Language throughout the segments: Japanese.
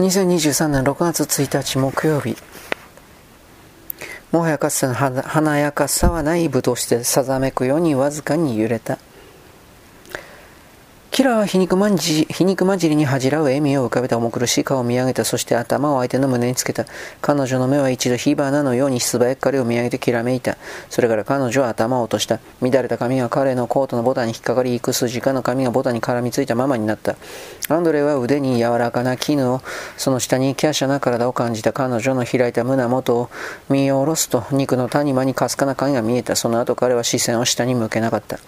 2023年6月1日木曜日。もはやかつての華やかさはない武道してさざめくようにわずかに揺れた。キラーは皮肉まんじ皮肉混じりに恥じらう笑みを浮かべた重苦しい顔を見上げた。そして頭を相手の胸につけた。彼女の目は一度火花のように素早く彼を見上げてきらめいた。それから彼女は頭を落とした。乱れた髪が彼のコートのボタンに引っかかり、幾筋かの髪がボタンに絡みついたままになった。アンドレは腕に柔らかな絹を、その下に華奢な体を感じた彼女の開いた胸元を見下ろすと、肉の谷間にかすかな影が見えた。その後彼は視線を下に向けなかった。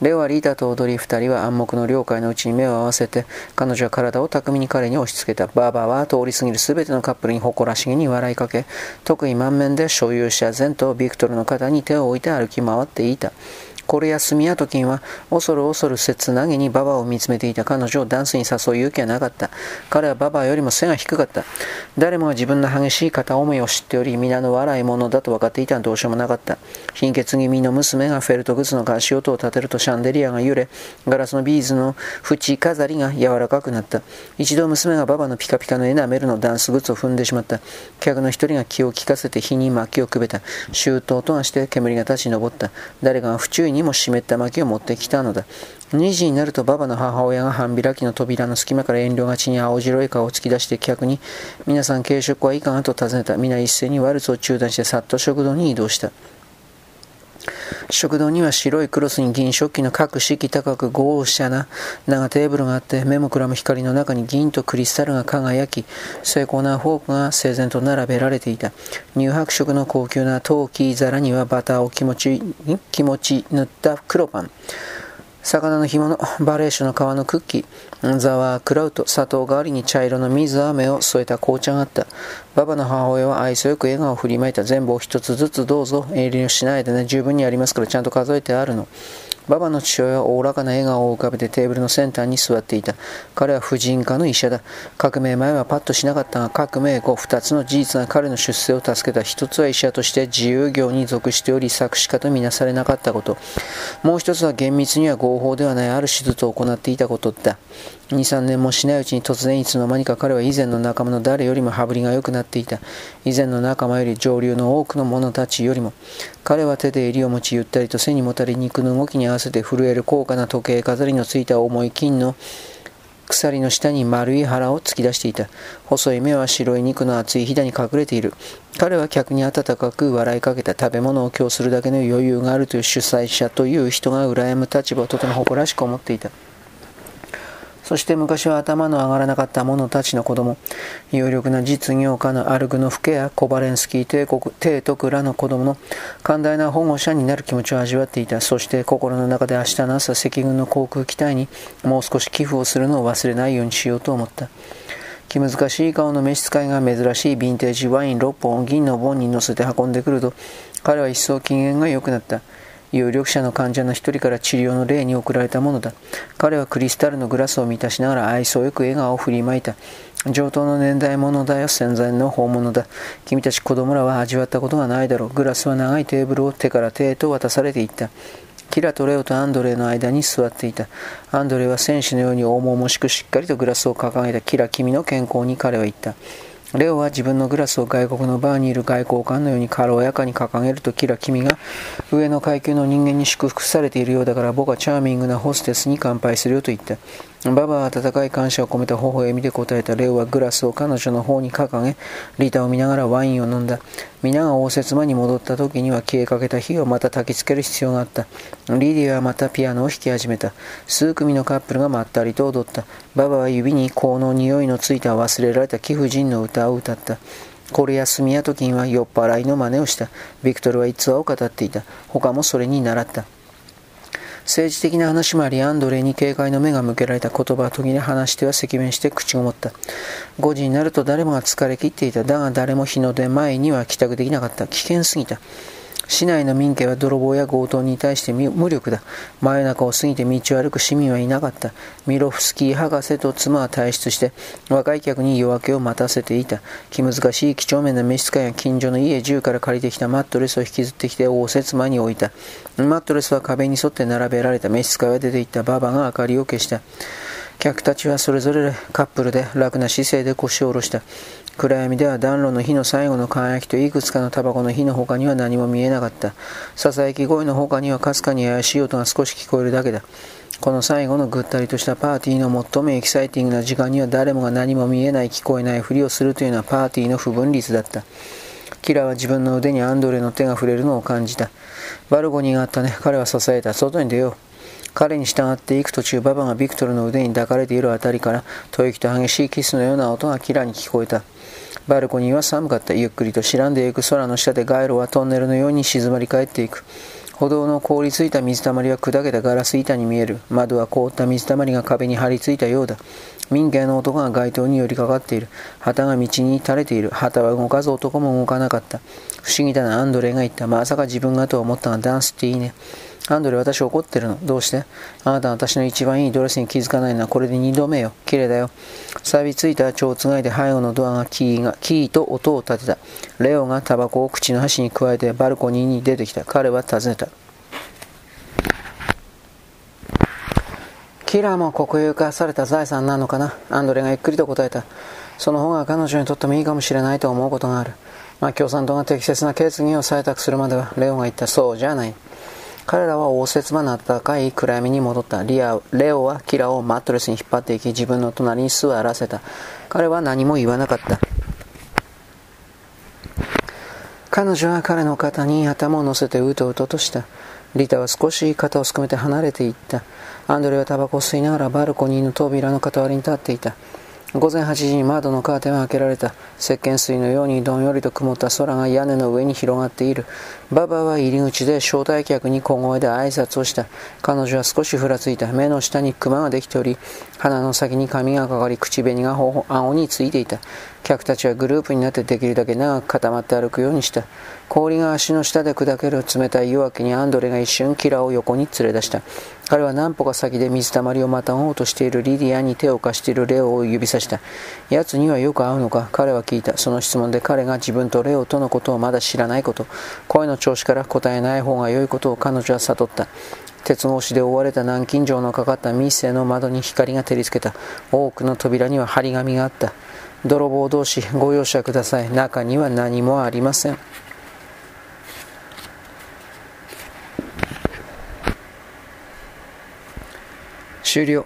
レオはリータと踊り二人は暗黙の了解のうちに目を合わせて彼女は体を巧みに彼に押し付けた。バーバーは通り過ぎる全てのカップルに誇らしげに笑いかけ得意満面で所有者前とビクトルの肩に手を置いて歩き回っていた。これやスミヤトキンは恐る恐る切なげにババを見つめていた彼女をダンスに誘う勇気はなかった。彼はババよりも背が低かった。誰もが自分の激しい片思いを知っており、皆の笑い者だと分かっていたらどうしようもなかった。貧血気味の娘がフェルト靴の足音を立てるとシャンデリアが揺れ、ガラスのビーズの縁飾りが柔らかくなった。一度娘がババのピカピカのエナメルのダンス靴を踏んでしまった。客の一人が気を利かせて火に薪をくべた。周到とがして煙が立ち上った。誰かが不注意ににも湿った薪を持ってきたのだ。2時になると馬場の母親が半開きの扉の隙間から遠慮がちに青白い顔を突き出して客に、皆さん軽食はいかがと尋ねた。皆一斉にワルツを中断してさっと食堂に移動した。食堂には白いクロスに銀食器の各式高く豪奢な長テーブルがあって目もくらむ光の中に銀とクリスタルが輝き精巧なフォークが整然と並べられていた。乳白色の高級な陶器皿にはバターを気持ち気持ち塗った黒パン。魚の干物、バレー種の皮のクッキー、ザワークラウト、砂糖代わりに茶色の水飴を添えた紅茶があった。ババの母親は愛想よく笑顔を振りまいた。全部を一つずつどうぞ、遠慮しないでね、十分にありますからちゃんと数えてあるの。ババの父親はおおらかな笑顔を浮かべてテーブルのセンターに座っていた。彼は婦人科の医者だ。革命前はパッとしなかったが、革命後2つの事実が彼の出世を助けた。1つは医者として自由業に属しており、作詞家とみなされなかったこと。もう1つは厳密には合法ではないある手術を行っていたことだ。2、3年もしないうちに突然いつの間にか彼は以前の仲間の誰よりも羽振りが良くなっていた。以前の仲間より上流の多くの者たちよりも。彼は手で襟を持ちゆったりと背にもたれ肉の動きに合わせて震える高価な時計飾りのついた重い金の鎖の下に丸い腹を突き出していた。細い目は白い肉の厚いひだに隠れている。彼は客に温かく笑いかけた食べ物を供するだけの余裕があるという主催者という人が羨む立場をとても誇らしく思っていた。そして昔は頭の上がらなかった者たちの子供、有力な実業家のアルグノフ家やコバレンスキー帝国帝徳らの子供の寛大な保護者になる気持ちを味わっていた。そして心の中で明日の朝赤軍の航空機体にもう少し寄付をするのを忘れないようにしようと思った。気難しい顔の召使いが珍しいヴィンテージワイン6本を銀の盆に乗せて運んでくると、彼は一層機嫌が良くなった。有力者の患者の一人から治療の例に送られたものだ。彼はクリスタルのグラスを満たしながら愛想よく笑顔を振りまいた。上等の年代物だよ、戦前の訪問だ。君たち子供らは味わったことがないだろう。グラスは長いテーブルを手から手へと渡されていった。キラとレオとアンドレイの間に座っていた。アンドレイは戦士のように重々しくしっかりとグラスを掲げた。キラ、君の健康に彼は言った。レオは自分のグラスを外国のバーにいる外交官のように軽やかに掲げるとキラ君が上の階級の人間に祝福されているようだから僕はチャーミングなホステスに乾杯するよと言った。ババは温かい感謝を込めた微笑みで答えたレオはグラスを彼女の方に掲げ、リタを見ながらワインを飲んだ。皆が応接間に戻った時には消えかけた火をまた焚きつける必要があった。リディアはまたピアノを弾き始めた。数組のカップルがまったりと踊った。ババは指に香の匂いのついた忘れられた貴婦人の歌を歌った。これやスミヤトキンは酔っ払いの真似をした。ビクトルは逸話を語っていた。他もそれに習った。政治的な話もあり、アンドレに警戒の目が向けられた言葉は途切れ話しては赤面して口を持った。5時になると誰もが疲れ切っていた。だが誰も日の出前には帰宅できなかった。危険すぎた。市内の民家は泥棒や強盗に対して無力だ。真夜中を過ぎて道を歩く市民はいなかった。ミロフスキー博士と妻は退出して、若い客に夜明けを待たせていた。気難しい几帳面な召使いや近所の家中から借りてきたマットレスを引きずってきて応接間に置いた。マットレスは壁に沿って並べられた召使いは出て行った。ババが明かりを消した。客たちはそれぞれカップルで楽な姿勢で腰を下ろした。暗闇では暖炉の火の最後の輝きといくつかのタバコの火の他には何も見えなかった。ささやき声の他にはかすかに怪しい音が少し聞こえるだけだ。この最後のぐったりとしたパーティーの最もエキサイティングな時間には誰もが何も見えない聞こえないふりをするというのはパーティーの不分率だった。キラは自分の腕にアンドレの手が触れるのを感じた。バルコニーがあったね。彼は支えた。外に出よう。彼に従って行く途中、ババがビクトルの腕に抱かれているあたりから、吐息と激しいキスのような音がキラに聞こえた。バルコニーは寒かった。ゆっくりと白んでいく空の下で街路はトンネルのように静まり返っていく。歩道の凍りついた水たまりは砕けたガラス板に見える。窓は凍った水たまりが壁に張り付いたようだ。民家の男が街灯に寄りかかっている。旗が道に垂れている。旗は動かず男も動かなかった。不思議だな、アンドレが言った。まさか自分がと思ったがダンスっていいね。アンドレ、私怒ってるの？どうして？あなたは私の一番いいドレスに気づかないのはこれで二度目よ。綺麗だよ。錆びついた蝶つがいで背後のドアがキーが、キーと音を立てた。レオがタバコを口の端に加えてバルコニーに出てきた。彼は尋ねた。キラーも国有化された財産なのかな？アンドレがゆっくりと答えた。その方が彼女にとってもいいかもしれないと思うことがある。まあ、共産党が適切な決議を採択するまでは、レオが言ったそうじゃない。彼らは応接場の暖かい暗闇に戻った。リアレオはキラをマットレスに引っ張っていき、自分の隣に座らせた。彼は何も言わなかった。彼女は彼の肩に頭を乗せてうとうととした。リタは少し肩をすくめて離れていった。アンドレはタバコを吸いながらバルコニーの扉の傍りに立っていた。午前8時に窓のカーテンは開けられた。石鹸水のようにどんよりと曇った空が屋根の上に広がっている。ババは入り口で招待客に小声で挨拶をした。彼女は少しふらついた。目の下にクマができており、鼻の先に髪がかかり、口紅が青についていた。客たちはグループになってできるだけ長く固まって歩くようにした。氷が足の下で砕ける冷たい夜明けにアンドレが一瞬キラを横に連れ出した。彼は何歩か先で水たまりをまたごうとしているリディアに手を貸しているレオを指さした。奴にはよく会うのか？彼は聞いた。その質問で彼が自分とレオとのことをまだ知らないこと、声の調子から答えない方が良いことを彼女は悟った。鉄格子で覆われた南京錠のかかった店の窓に光が照りつけた。多くの扉には張り紙があった。泥棒同士ご容赦ください。中には何もありません。終了